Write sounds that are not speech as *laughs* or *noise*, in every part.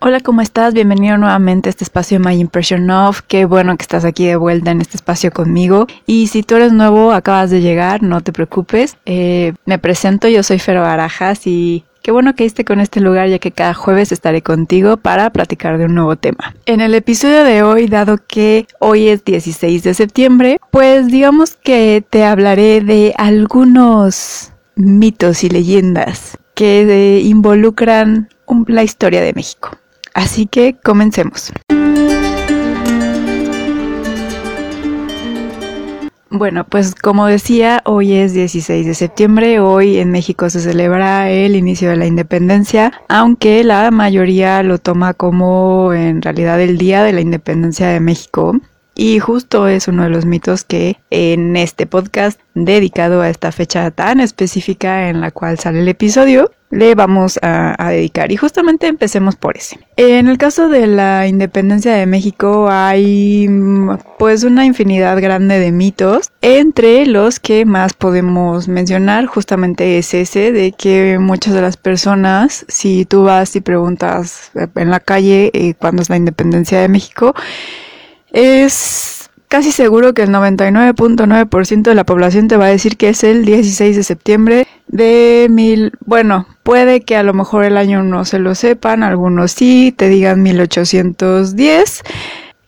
Hola, ¿cómo estás? Bienvenido nuevamente a este espacio My Impression Of. Qué bueno que estás aquí de vuelta en este espacio conmigo. Y si tú eres nuevo, acabas de llegar, no te preocupes. Eh, me presento, yo soy Fero Barajas y Qué bueno que esté con este lugar ya que cada jueves estaré contigo para platicar de un nuevo tema. En el episodio de hoy, dado que hoy es 16 de septiembre, pues digamos que te hablaré de algunos mitos y leyendas que involucran la historia de México. Así que comencemos. Bueno, pues como decía, hoy es 16 de septiembre, hoy en México se celebra el inicio de la independencia, aunque la mayoría lo toma como en realidad el Día de la Independencia de México. Y justo es uno de los mitos que en este podcast dedicado a esta fecha tan específica en la cual sale el episodio, le vamos a, dedicar. Y justamente empecemos por ese. En el caso de la independencia de México hay pues una infinidad grande de mitos. Entre los que más podemos mencionar justamente es ese de que muchas de las personas, si tú vas y preguntas en la calle eh, cuándo es la independencia de México, es casi seguro que el 99.9% de la población te va a decir que es el 16 de septiembre de mil, bueno, puede que a lo mejor el año no se lo sepan, algunos sí, te digan 1810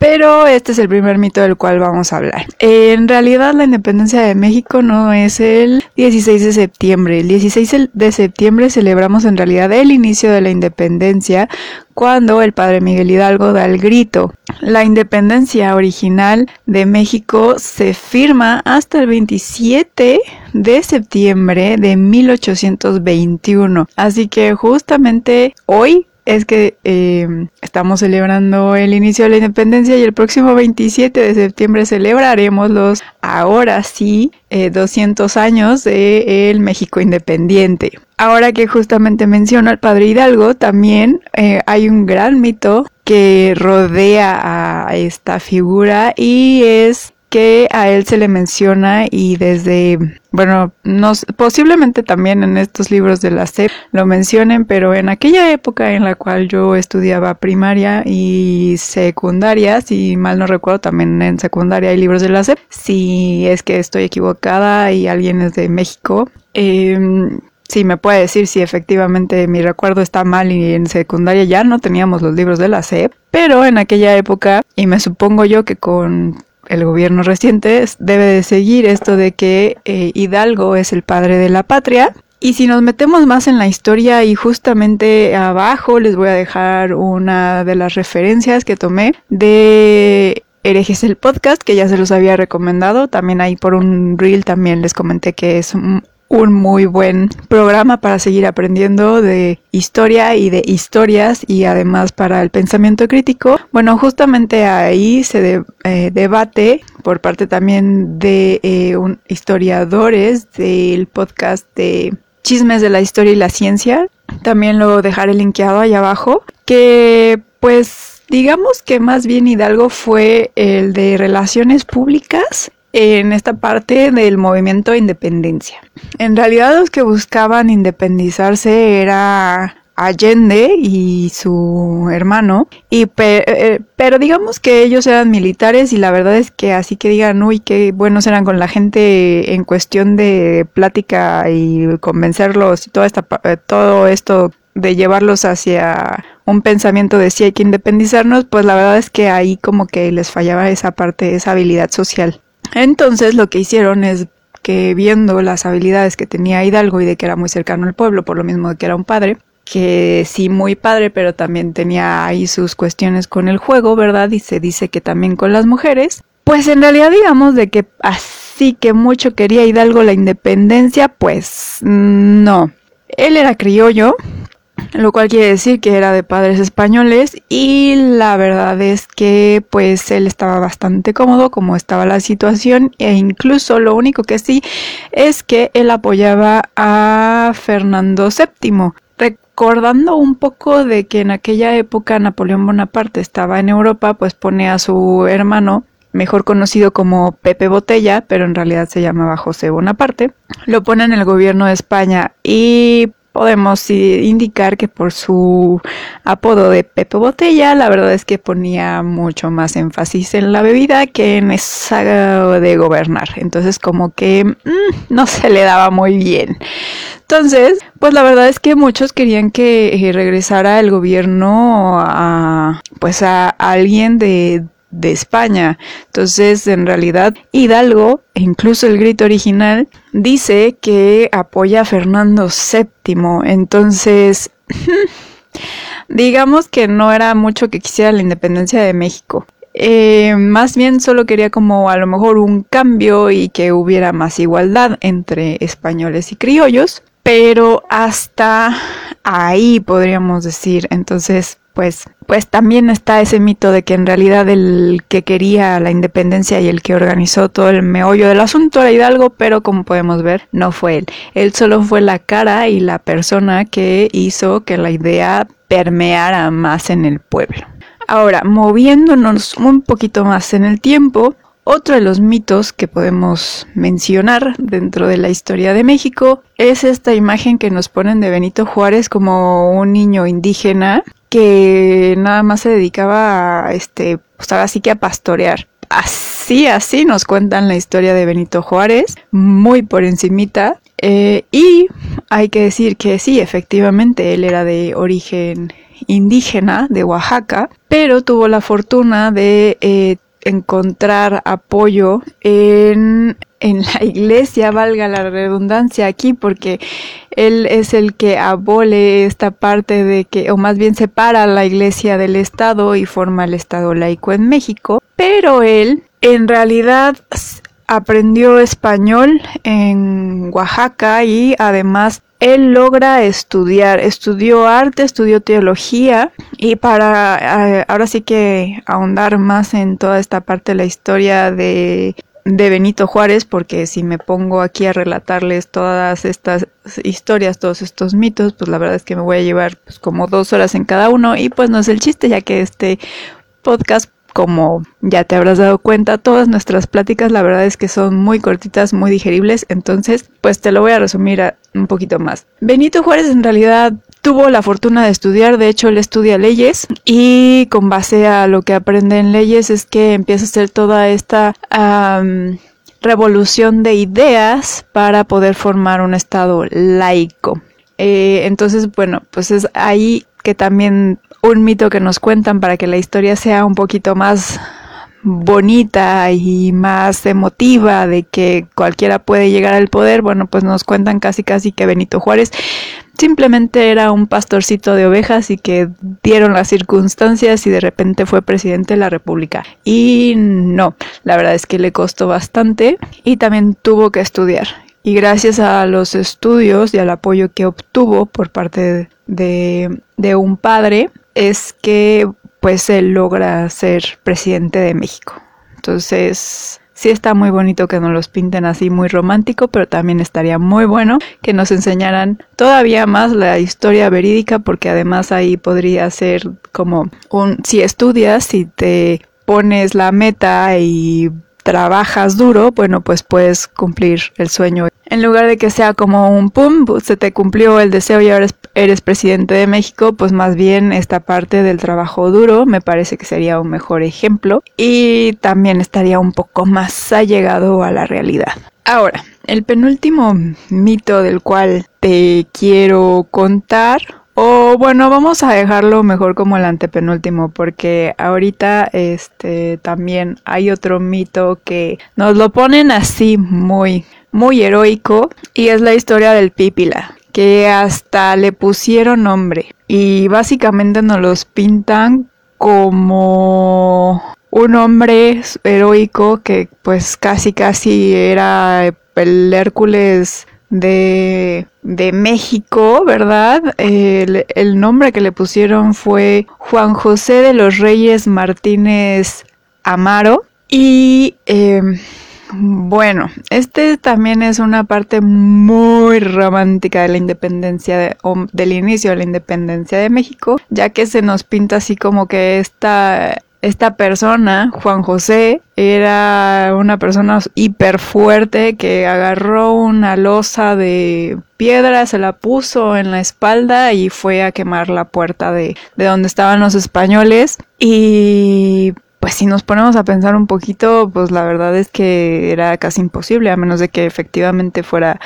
pero este es el primer mito del cual vamos a hablar. En realidad la independencia de México no es el 16 de septiembre. El 16 de septiembre celebramos en realidad el inicio de la independencia cuando el padre Miguel Hidalgo da el grito. La independencia original de México se firma hasta el 27 de septiembre de 1821. Así que justamente hoy es que eh, estamos celebrando el inicio de la independencia y el próximo 27 de septiembre celebraremos los, ahora sí, 200 eh, años de México independiente. Ahora que justamente menciono al padre Hidalgo, también eh, hay un gran mito que rodea a esta figura y es que a él se le menciona y desde, bueno, nos, posiblemente también en estos libros de la SEP lo mencionen, pero en aquella época en la cual yo estudiaba primaria y secundaria, si mal no recuerdo, también en secundaria hay libros de la SEP, si es que estoy equivocada y alguien es de México, eh, sí me puede decir si efectivamente mi recuerdo está mal y en secundaria ya no teníamos los libros de la SEP, pero en aquella época, y me supongo yo que con el gobierno reciente debe de seguir esto de que eh, Hidalgo es el padre de la patria. Y si nos metemos más en la historia y justamente abajo les voy a dejar una de las referencias que tomé de Herejes el podcast, que ya se los había recomendado. También ahí por un reel también les comenté que es un muy buen programa para seguir aprendiendo de historia y de historias y además para el pensamiento crítico. Bueno, justamente ahí se eh, debate por parte también de eh, un, historiadores del podcast de Chismes de la Historia y la Ciencia. También lo dejaré linkeado ahí abajo. Que pues digamos que más bien Hidalgo fue el de relaciones públicas en esta parte del movimiento de independencia. En realidad los que buscaban independizarse era Allende y su hermano, y eh, pero digamos que ellos eran militares y la verdad es que así que digan, uy, qué buenos eran con la gente en cuestión de plática y convencerlos y toda esta, eh, todo esto de llevarlos hacia un pensamiento de si hay que independizarnos, pues la verdad es que ahí como que les fallaba esa parte, esa habilidad social. Entonces lo que hicieron es que viendo las habilidades que tenía Hidalgo y de que era muy cercano al pueblo, por lo mismo de que era un padre, que sí muy padre, pero también tenía ahí sus cuestiones con el juego, ¿verdad? Y se dice que también con las mujeres. Pues en realidad digamos de que así que mucho quería Hidalgo la independencia, pues no. Él era criollo, lo cual quiere decir que era de padres españoles y la verdad es que pues él estaba bastante cómodo como estaba la situación e incluso lo único que sí es que él apoyaba a Fernando VII recordando un poco de que en aquella época Napoleón Bonaparte estaba en Europa pues pone a su hermano mejor conocido como Pepe Botella, pero en realidad se llamaba José Bonaparte, lo pone en el gobierno de España y podemos indicar que por su apodo de Pepe Botella, la verdad es que ponía mucho más énfasis en la bebida que en esa de gobernar. Entonces como que mm, no se le daba muy bien. Entonces, pues la verdad es que muchos querían que eh, regresara el gobierno a pues a alguien de de España. Entonces, en realidad, Hidalgo, incluso el grito original, dice que apoya a Fernando VII. Entonces, *laughs* digamos que no era mucho que quisiera la independencia de México. Eh, más bien solo quería como a lo mejor un cambio y que hubiera más igualdad entre españoles y criollos, pero hasta ahí podríamos decir. Entonces, pues, pues también está ese mito de que en realidad el que quería la independencia y el que organizó todo el meollo del asunto era Hidalgo, pero como podemos ver, no fue él. Él solo fue la cara y la persona que hizo que la idea permeara más en el pueblo. Ahora, moviéndonos un poquito más en el tiempo, otro de los mitos que podemos mencionar dentro de la historia de México es esta imagen que nos ponen de Benito Juárez como un niño indígena que nada más se dedicaba a este, pues ahora sí que a pastorear. Así, así nos cuentan la historia de Benito Juárez, muy por encimita. Eh, y hay que decir que sí, efectivamente, él era de origen indígena de Oaxaca, pero tuvo la fortuna de eh, encontrar apoyo en, en la *laughs* iglesia, valga la redundancia aquí, porque él es el que abole esta parte de que, o más bien separa la iglesia del Estado y forma el Estado laico en México, pero él en realidad aprendió español en Oaxaca y además él logra estudiar, estudió arte, estudió teología y para eh, ahora sí que ahondar más en toda esta parte de la historia de, de Benito Juárez, porque si me pongo aquí a relatarles todas estas historias, todos estos mitos, pues la verdad es que me voy a llevar pues, como dos horas en cada uno y pues no es el chiste, ya que este podcast como ya te habrás dado cuenta, todas nuestras pláticas la verdad es que son muy cortitas, muy digeribles, entonces pues te lo voy a resumir un poquito más. Benito Juárez en realidad tuvo la fortuna de estudiar, de hecho él estudia leyes y con base a lo que aprende en leyes es que empieza a hacer toda esta revolución de ideas para poder formar un estado laico. Eh, entonces, bueno, pues es ahí que también un mito que nos cuentan para que la historia sea un poquito más bonita y más emotiva de que cualquiera puede llegar al poder, bueno, pues nos cuentan casi casi que Benito Juárez simplemente era un pastorcito de ovejas y que dieron las circunstancias y de repente fue presidente de la República. Y no, la verdad es que le costó bastante y también tuvo que estudiar. Y gracias a los estudios y al apoyo que obtuvo por parte de, de un padre, es que pues él logra ser presidente de México. Entonces, sí está muy bonito que nos los pinten así muy romántico, pero también estaría muy bueno que nos enseñaran todavía más la historia verídica, porque además ahí podría ser como un, si estudias, si te pones la meta y trabajas duro, bueno, pues puedes cumplir el sueño. En lugar de que sea como un pum, pues, se te cumplió el deseo y ahora eres presidente de México, pues más bien esta parte del trabajo duro me parece que sería un mejor ejemplo y también estaría un poco más allegado a la realidad. Ahora, el penúltimo mito del cual te quiero contar o bueno, vamos a dejarlo mejor como el antepenúltimo, porque ahorita este también hay otro mito que nos lo ponen así muy, muy heroico, y es la historia del Pípila, que hasta le pusieron nombre. Y básicamente nos los pintan como un hombre heroico que pues casi casi era el Hércules de, de México, ¿verdad? El, nombre que le pusieron fue Juan José de los Reyes Martínez Amaro. Y eh, bueno, este también es una parte muy romántica de la independencia, de, del inicio de la independencia de México, ya que se nos pinta así como que esta esta persona, Juan José, era una persona hiper fuerte que agarró una losa de piedra, se la puso en la espalda y fue a quemar la puerta de, de donde estaban los españoles. Y pues si nos ponemos a pensar un poquito, pues la verdad es que era casi imposible, a menos de que efectivamente fuera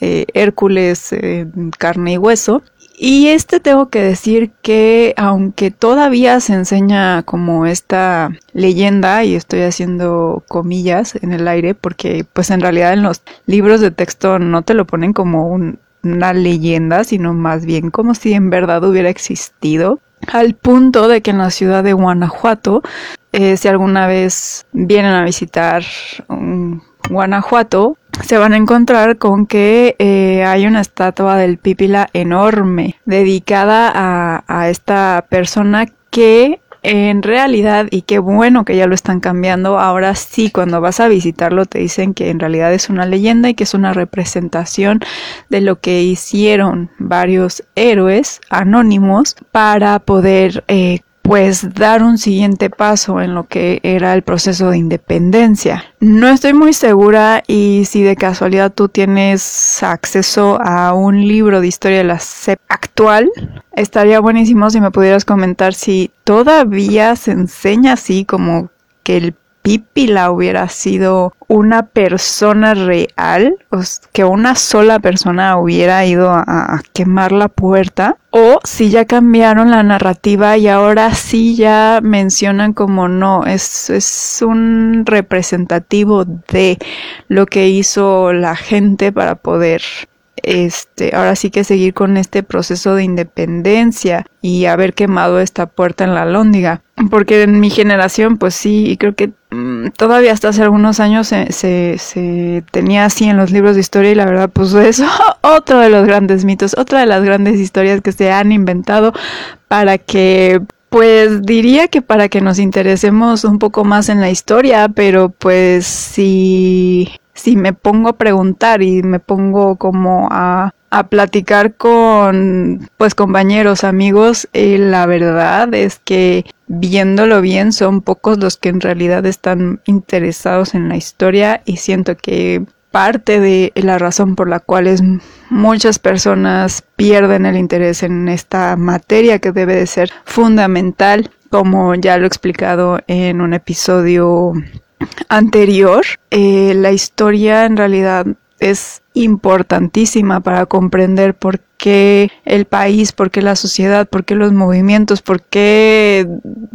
eh, Hércules eh, carne y hueso. Y este tengo que decir que aunque todavía se enseña como esta leyenda, y estoy haciendo comillas en el aire, porque pues en realidad en los libros de texto no te lo ponen como una leyenda, sino más bien como si en verdad hubiera existido, al punto de que en la ciudad de Guanajuato, eh, si alguna vez vienen a visitar Guanajuato, se van a encontrar con que eh, hay una estatua del Pípila enorme dedicada a, esta persona que en realidad, y qué bueno que ya lo están cambiando, ahora sí, cuando vas a visitarlo te dicen que en realidad es una leyenda y que es una representación de lo que hicieron varios héroes anónimos para poder eh, pues dar un siguiente paso en lo que era el proceso de independencia. No estoy muy segura y si de casualidad tú tienes acceso a un libro de historia de la CEP actual, estaría buenísimo si me pudieras comentar si todavía se enseña así como que el la hubiera sido una persona real, o que una sola persona hubiera ido a, quemar la puerta, o si ya cambiaron la narrativa y ahora sí ya mencionan como no, es un representativo de lo que hizo la gente para poder este, ahora sí que seguir con este proceso de independencia y haber quemado esta puerta en la lóndiga. Porque en mi generación, pues sí, creo que mm, todavía hasta hace algunos años se, tenía así en los libros de historia y la verdad, pues *laughs* eso, otro de los grandes mitos, otra de las grandes historias que se han inventado para que pues diría que para que nos interesemos un poco más en la historia, pero pues si si me pongo a preguntar y me pongo como a, platicar con pues compañeros, amigos, eh, la verdad es que viéndolo bien son pocos los que en realidad están interesados en la historia y siento que parte de la razón por la cual es muchas personas pierden el interés en esta materia que debe de ser fundamental como ya lo he explicado en un episodio anterior, eh, la historia en realidad es importantísima para comprender por qué el país, por qué la sociedad, por qué los movimientos, por qué,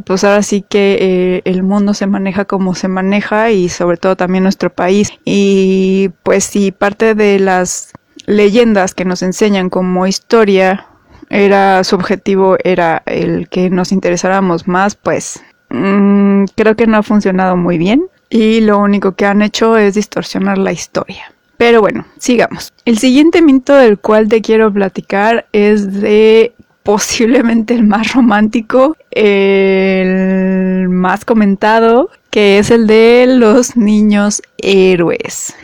pues ahora sí que eh, el mundo se maneja como se maneja y sobre todo también nuestro país. Y pues si parte de las leyendas que nos enseñan como historia era su objetivo era el que nos interesáramos más, pues mm, creo que no ha funcionado muy bien y lo único que han hecho es distorsionar la historia. Pero bueno, sigamos. El siguiente mito del cual te quiero platicar es de posiblemente el más romántico, el más comentado, que es el de los niños héroes.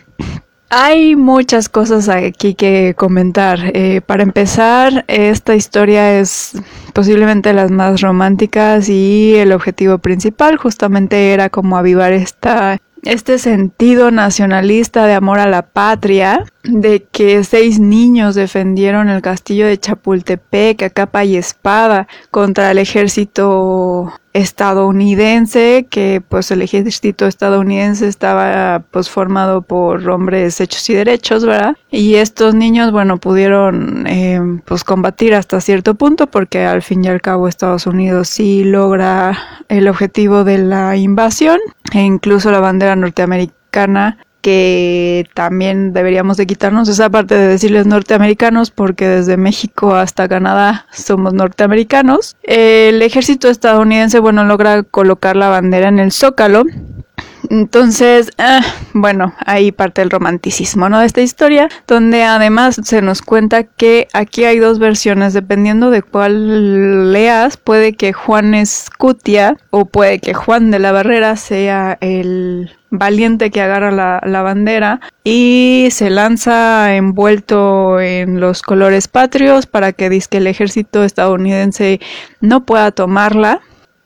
Hay muchas cosas aquí que comentar. Eh, para empezar, esta historia es posiblemente las más románticas y el objetivo principal justamente era como avivar esta este sentido nacionalista de amor a la patria, de que seis niños defendieron el castillo de Chapultepec a capa y espada contra el ejército estadounidense, que pues el ejército estadounidense estaba pues formado por hombres hechos y derechos, ¿verdad? Y estos niños, bueno, pudieron eh, pues combatir hasta cierto punto porque al fin y al cabo Estados Unidos sí logra el objetivo de la invasión e incluso la bandera norteamericana que también deberíamos de quitarnos esa parte de decirles norteamericanos porque desde México hasta Canadá somos norteamericanos. El ejército estadounidense, bueno, logra colocar la bandera en el zócalo entonces, ah, bueno, ahí parte el romanticismo, ¿no? De esta historia, donde además se nos cuenta que aquí hay dos versiones, dependiendo de cuál leas, puede que Juan Escutia o puede que Juan de la Barrera sea el valiente que agarra la, la, bandera y se lanza envuelto en los colores patrios para que que el ejército estadounidense no pueda tomarla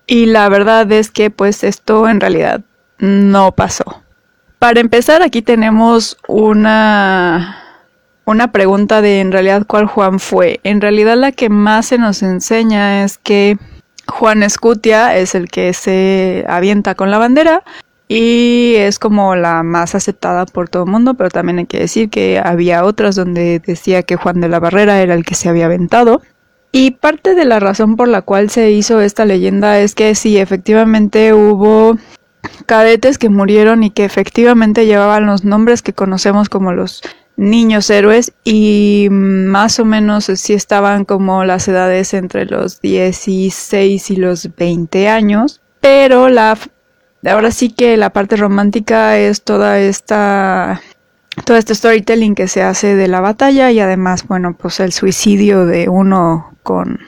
y la verdad es que pues esto en realidad no pasó. Para empezar aquí tenemos una una pregunta de en realidad cuál Juan fue. En realidad la que más se nos enseña es que Juan Escutia es el que se avienta con la bandera y es como la más aceptada por todo el mundo, pero también hay que decir que había otras donde decía que Juan de la Barrera era el que se había aventado. Y parte de la razón por la cual se hizo esta leyenda es que sí, efectivamente hubo cadetes que murieron y que efectivamente llevaban los nombres que conocemos como los niños héroes y más o menos sí estaban como las edades entre los 16 y los 20 años, pero la ahora sí que la parte romántica es toda esta todo este storytelling que se hace de la batalla y además, bueno, pues el suicidio de uno con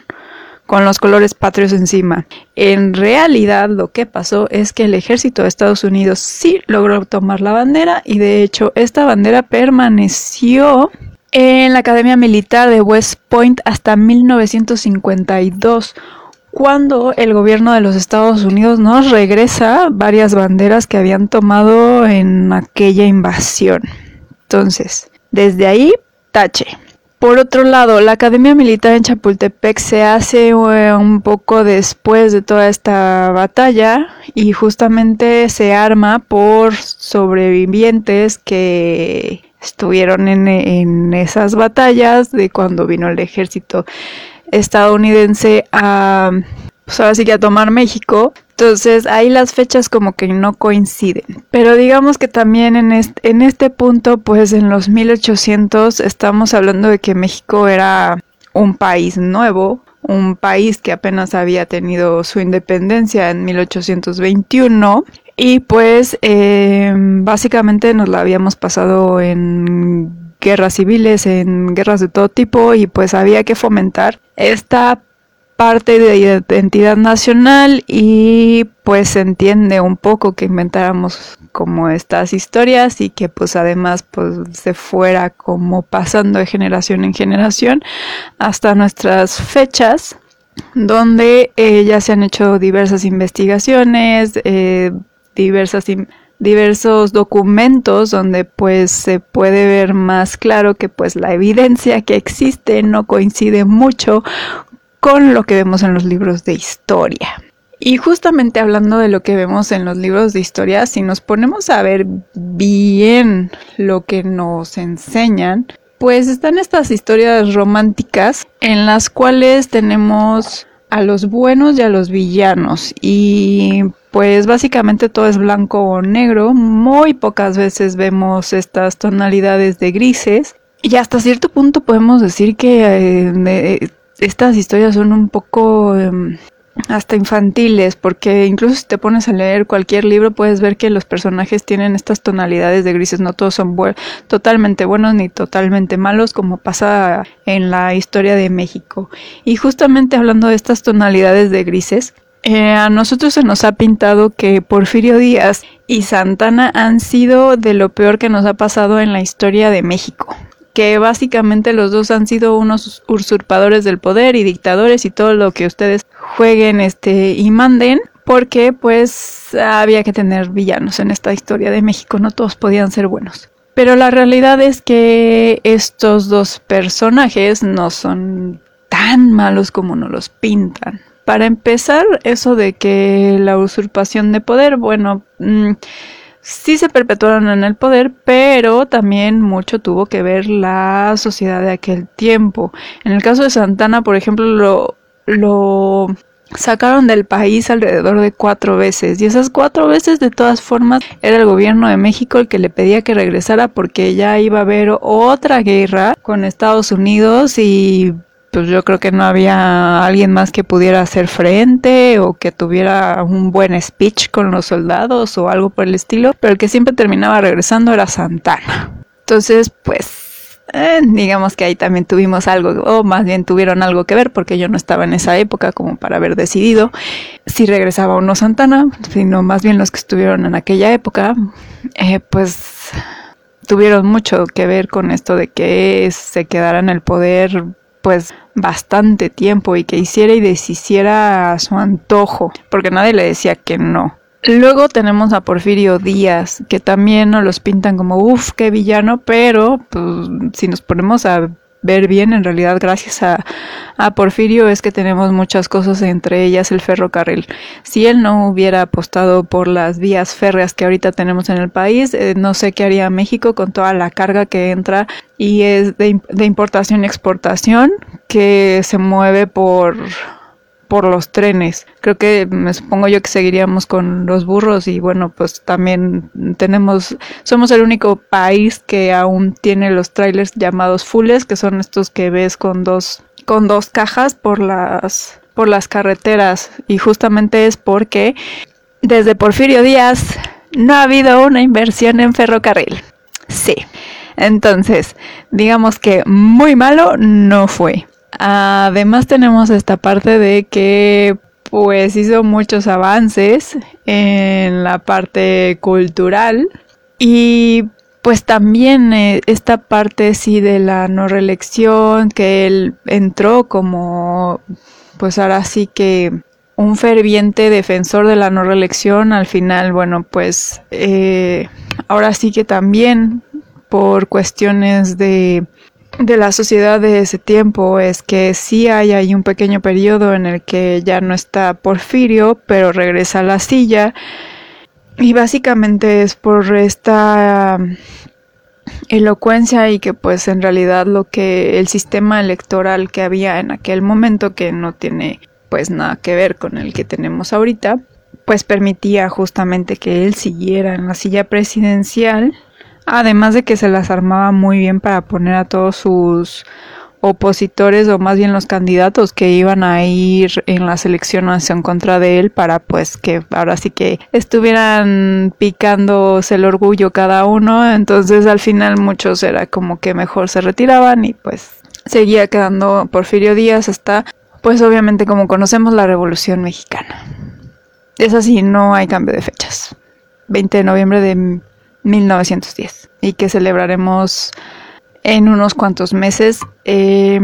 con los colores patrios encima. En realidad lo que pasó es que el ejército de Estados Unidos sí logró tomar la bandera y de hecho esta bandera permaneció en la Academia Militar de West Point hasta 1952 cuando el gobierno de los Estados Unidos nos regresa varias banderas que habían tomado en aquella invasión. Entonces, desde ahí, tache. Por otro lado, la Academia Militar en Chapultepec se hace eh, un poco después de toda esta batalla y justamente se arma por sobrevivientes que estuvieron en, esas batallas de cuando vino el ejército estadounidense a pues ahora sí que a tomar México. Entonces ahí las fechas como que no coinciden. Pero digamos que también en este, en este punto, pues en los 1800 estamos hablando de que México era un país nuevo, un país que apenas había tenido su independencia en 1821 y pues eh, básicamente nos la habíamos pasado en guerras civiles, en guerras de todo tipo y pues había que fomentar esta parte de identidad nacional y pues se entiende un poco que inventáramos como estas historias y que pues además pues se fuera como pasando de generación en generación hasta nuestras fechas donde eh, ya se han hecho diversas investigaciones, eh, diversas diversos documentos donde pues se puede ver más claro que pues la evidencia que existe no coincide mucho con lo que vemos en los libros de historia. Y justamente hablando de lo que vemos en los libros de historia, si nos ponemos a ver bien lo que nos enseñan, pues están estas historias románticas en las cuales tenemos a los buenos y a los villanos y pues básicamente todo es blanco o negro, muy pocas veces vemos estas tonalidades de grises. Y hasta cierto punto podemos decir que eh, estas historias son un poco em, hasta infantiles, porque incluso si te pones a leer cualquier libro puedes ver que los personajes tienen estas tonalidades de grises, no todos son totalmente buenos ni totalmente malos como pasa en la historia de México. Y justamente hablando de estas tonalidades de grises, eh, a nosotros se nos ha pintado que Porfirio Díaz y Santana han sido de lo peor que nos ha pasado en la historia de México que básicamente los dos han sido unos usurpadores del poder y dictadores y todo lo que ustedes jueguen este y manden porque pues había que tener villanos en esta historia de México, no todos podían ser buenos. Pero la realidad es que estos dos personajes no son tan malos como nos los pintan. Para empezar, eso de que la usurpación de poder, bueno, mm, sí se perpetuaron en el poder, pero también mucho tuvo que ver la sociedad de aquel tiempo. En el caso de Santana, por ejemplo, lo, lo sacaron del país alrededor de cuatro veces y esas cuatro veces de todas formas era el gobierno de México el que le pedía que regresara porque ya iba a haber otra guerra con Estados Unidos y pues yo creo que no había alguien más que pudiera hacer frente o que tuviera un buen speech con los soldados o algo por el estilo, pero el que siempre terminaba regresando era Santana. Entonces, pues, eh, digamos que ahí también tuvimos algo, o más bien tuvieron algo que ver, porque yo no estaba en esa época como para haber decidido si regresaba o no Santana, sino más bien los que estuvieron en aquella época, eh, pues tuvieron mucho que ver con esto de que se quedara en el poder pues bastante tiempo y que hiciera y deshiciera a su antojo, porque nadie le decía que no. Luego tenemos a Porfirio Díaz, que también nos los pintan como, uff, qué villano, pero pues, si nos ponemos a ver bien, en realidad gracias a, Porfirio es que tenemos muchas cosas, entre ellas el ferrocarril. Si él no hubiera apostado por las vías férreas que ahorita tenemos en el país, eh, no sé qué haría México con toda la carga que entra y es de, de importación y exportación que se mueve por por los trenes. Creo que me supongo yo que seguiríamos con los burros y bueno, pues también tenemos, somos el único país que aún tiene los trailers llamados fulles, que son estos que ves con dos, con dos cajas por las, por las carreteras y justamente es porque desde Porfirio Díaz no ha habido una inversión en ferrocarril. Sí. Entonces, digamos que muy malo no fue. Además tenemos esta parte de que pues hizo muchos avances en la parte cultural y pues también eh, esta parte sí de la no reelección que él entró como pues ahora sí que un ferviente defensor de la no reelección al final bueno pues eh, ahora sí que también por cuestiones de de la sociedad de ese tiempo es que sí hay ahí un pequeño periodo en el que ya no está Porfirio, pero regresa a la silla. Y básicamente es por esta um, elocuencia y que pues en realidad lo que el sistema electoral que había en aquel momento que no tiene pues nada que ver con el que tenemos ahorita, pues permitía justamente que él siguiera en la silla presidencial Además de que se las armaba muy bien para poner a todos sus opositores o más bien los candidatos que iban a ir en las elecciones en contra de él para pues que ahora sí que estuvieran picándose el orgullo cada uno. Entonces al final muchos era como que mejor se retiraban y pues seguía quedando Porfirio Díaz hasta pues obviamente como conocemos la revolución mexicana. Es así no hay cambio de fechas. 20 de noviembre de 1910 y que celebraremos en unos cuantos meses. Eh,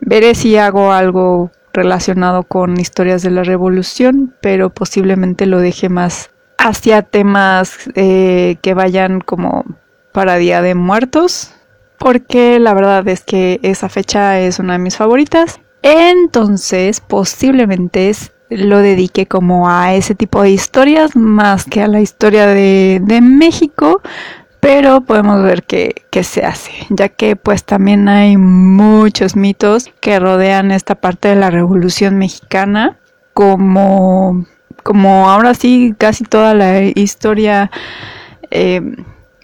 veré si hago algo relacionado con historias de la revolución, pero posiblemente lo deje más hacia temas eh, que vayan como para Día de Muertos, porque la verdad es que esa fecha es una de mis favoritas. Entonces, posiblemente lo dedique como a ese tipo de historias más que a la historia de, México pero podemos ver qué se hace, ya que pues también hay muchos mitos que rodean esta parte de la Revolución Mexicana, como, como ahora sí casi toda la historia, eh,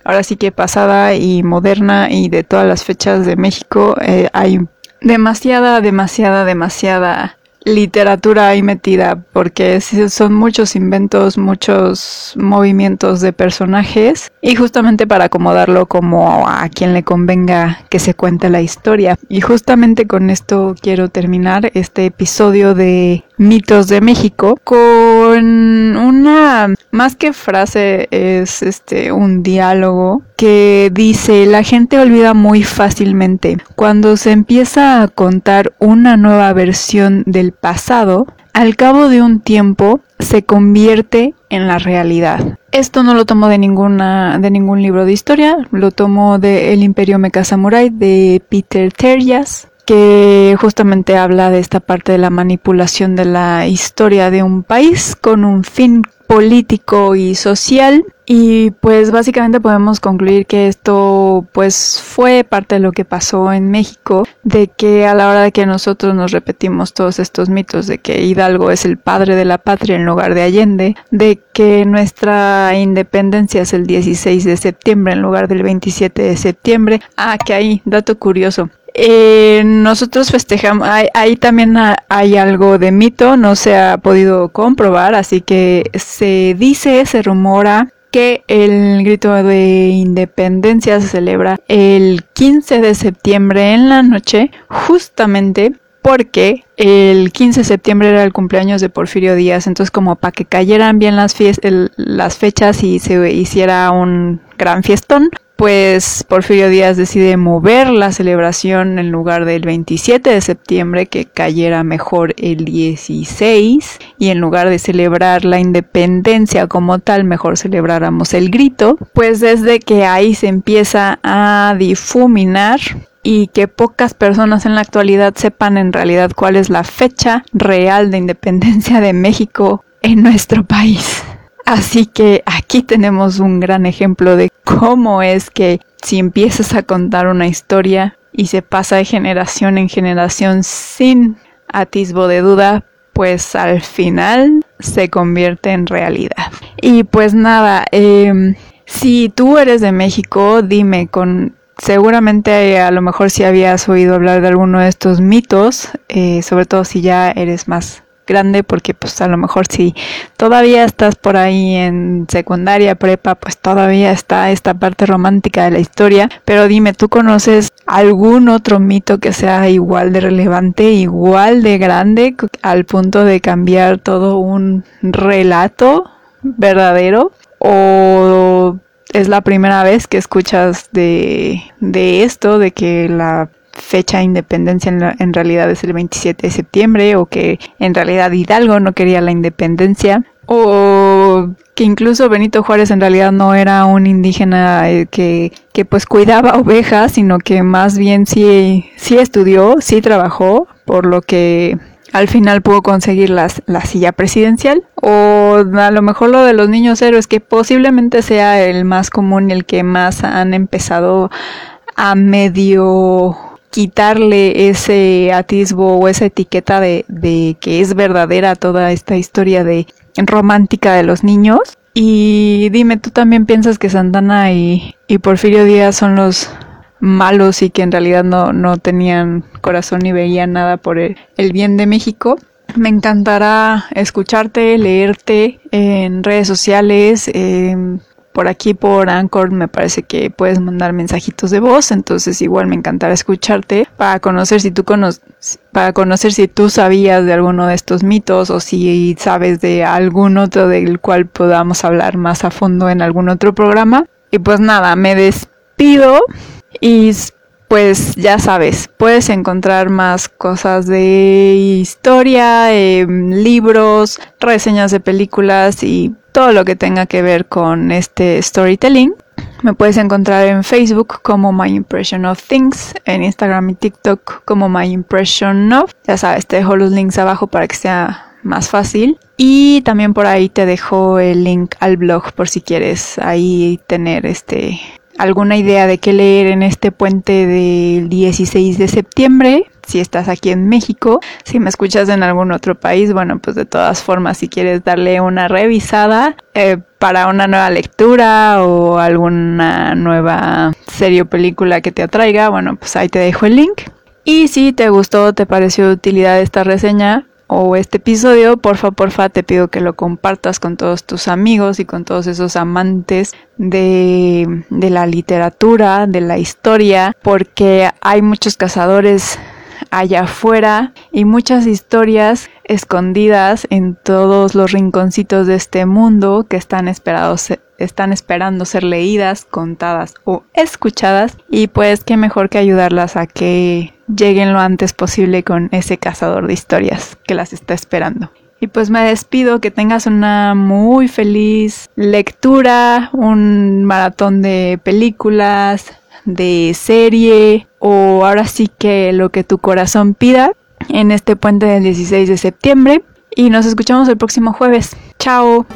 ahora sí que pasada y moderna y de todas las fechas de México, eh, hay demasiada, demasiada, demasiada literatura ahí metida, porque son muchos inventos, muchos movimientos de personajes, y justamente para acomodarlo como a quien le convenga que se cuente la historia. Y justamente con esto quiero terminar este episodio de mitos de México con una más que frase es este un diálogo que dice la gente olvida muy fácilmente cuando se empieza a contar una nueva versión del pasado al cabo de un tiempo se convierte en la realidad. Esto no lo tomo de ninguna de ningún libro de historia, lo tomo de El Imperio Mecha Samurai de Peter Terjas que justamente habla de esta parte de la manipulación de la historia de un país con un fin político y social y pues básicamente podemos concluir que esto pues fue parte de lo que pasó en México, de que a la hora de que nosotros nos repetimos todos estos mitos de que Hidalgo es el padre de la patria en lugar de Allende, de que nuestra independencia es el 16 de septiembre en lugar del 27 de septiembre. Ah, que hay, dato curioso. Eh, nosotros festejamos, ahí, también hay algo de mito, no se ha podido comprobar, así que se dice, se rumora que el grito de independencia se celebra el 15 de septiembre en la noche, justamente porque el 15 de septiembre era el cumpleaños de Porfirio Díaz, entonces como para que cayeran bien las, las fechas y se hiciera un gran fiestón, pues Porfirio Díaz decide mover la celebración en lugar del 27 de septiembre, que cayera mejor el 16, y en lugar de celebrar la independencia como tal, mejor celebráramos el grito, pues desde que ahí se empieza a difuminar y que pocas personas en la actualidad sepan en realidad cuál es la fecha real de independencia de México en nuestro país. Así que aquí tenemos un gran ejemplo de cómo es que si empiezas a contar una historia y se pasa de generación en generación sin atisbo de duda, pues al final se convierte en realidad. Y pues nada, em, si tú eres de México, dime con seguramente a lo mejor si habías oído hablar de alguno de estos mitos, eh, sobre todo si ya eres más grande porque pues a lo mejor si todavía estás por ahí en secundaria, prepa, pues todavía está esta parte romántica de la historia, pero dime, ¿tú conoces algún otro mito que sea igual de relevante, igual de grande al punto de cambiar todo un relato verdadero o es la primera vez que escuchas de, de esto, de que la fecha de independencia en, realidad es el 27 de septiembre o que en realidad Hidalgo no quería la independencia o que incluso Benito Juárez en realidad no era un indígena eh, que, que pues cuidaba ovejas, sino que más bien sí, sí estudió, sí trabajó, por lo que al final pudo conseguir la silla presidencial. O a lo mejor lo de los niños héroes, que posiblemente sea el más común y el que más han empezado a medio quitarle ese atisbo o esa etiqueta de, de que es verdadera toda esta historia de romántica de los niños. Y dime, ¿tú también piensas que Santana y, y Porfirio Díaz son los malos y que en realidad no, no tenían corazón ni veían nada por el, el bien de México? Me encantará escucharte, leerte en redes sociales, eh, por aquí por Anchor me parece que puedes mandar mensajitos de voz, entonces igual me encantará escucharte para conocer si tú para conocer si tú sabías de alguno de estos mitos o si sabes de algún otro del cual podamos hablar más a fondo en algún otro programa. Y pues nada, me despido y pues ya sabes, puedes encontrar más cosas de historia, em, libros, reseñas de películas y todo lo que tenga que ver con este storytelling. Me puedes encontrar en Facebook como My Impression of Things, en Instagram y TikTok como My Impression of. Ya sabes, te dejo los links abajo para que sea más fácil. Y también por ahí te dejo el link al blog por si quieres ahí tener este alguna idea de qué leer en este puente del 16 de septiembre si estás aquí en México. Si me escuchas en algún otro país, bueno, pues de todas formas, si quieres darle una revisada eh, para una nueva lectura o alguna nueva serie o película que te atraiga, bueno, pues ahí te dejo el link. Y si te gustó, te pareció de utilidad esta reseña, o este episodio, porfa, porfa, te pido que lo compartas con todos tus amigos y con todos esos amantes de, de la literatura, de la historia, porque hay muchos cazadores allá afuera y muchas historias escondidas en todos los rinconcitos de este mundo que están esperando ser leídas, contadas o escuchadas. Y pues qué mejor que ayudarlas a que lleguen lo antes posible con ese cazador de historias que las está esperando. Y pues me despido, que tengas una muy feliz lectura, un maratón de películas, de serie o ahora sí que lo que tu corazón pida en este puente del 16 de septiembre. Y nos escuchamos el próximo jueves. Chao.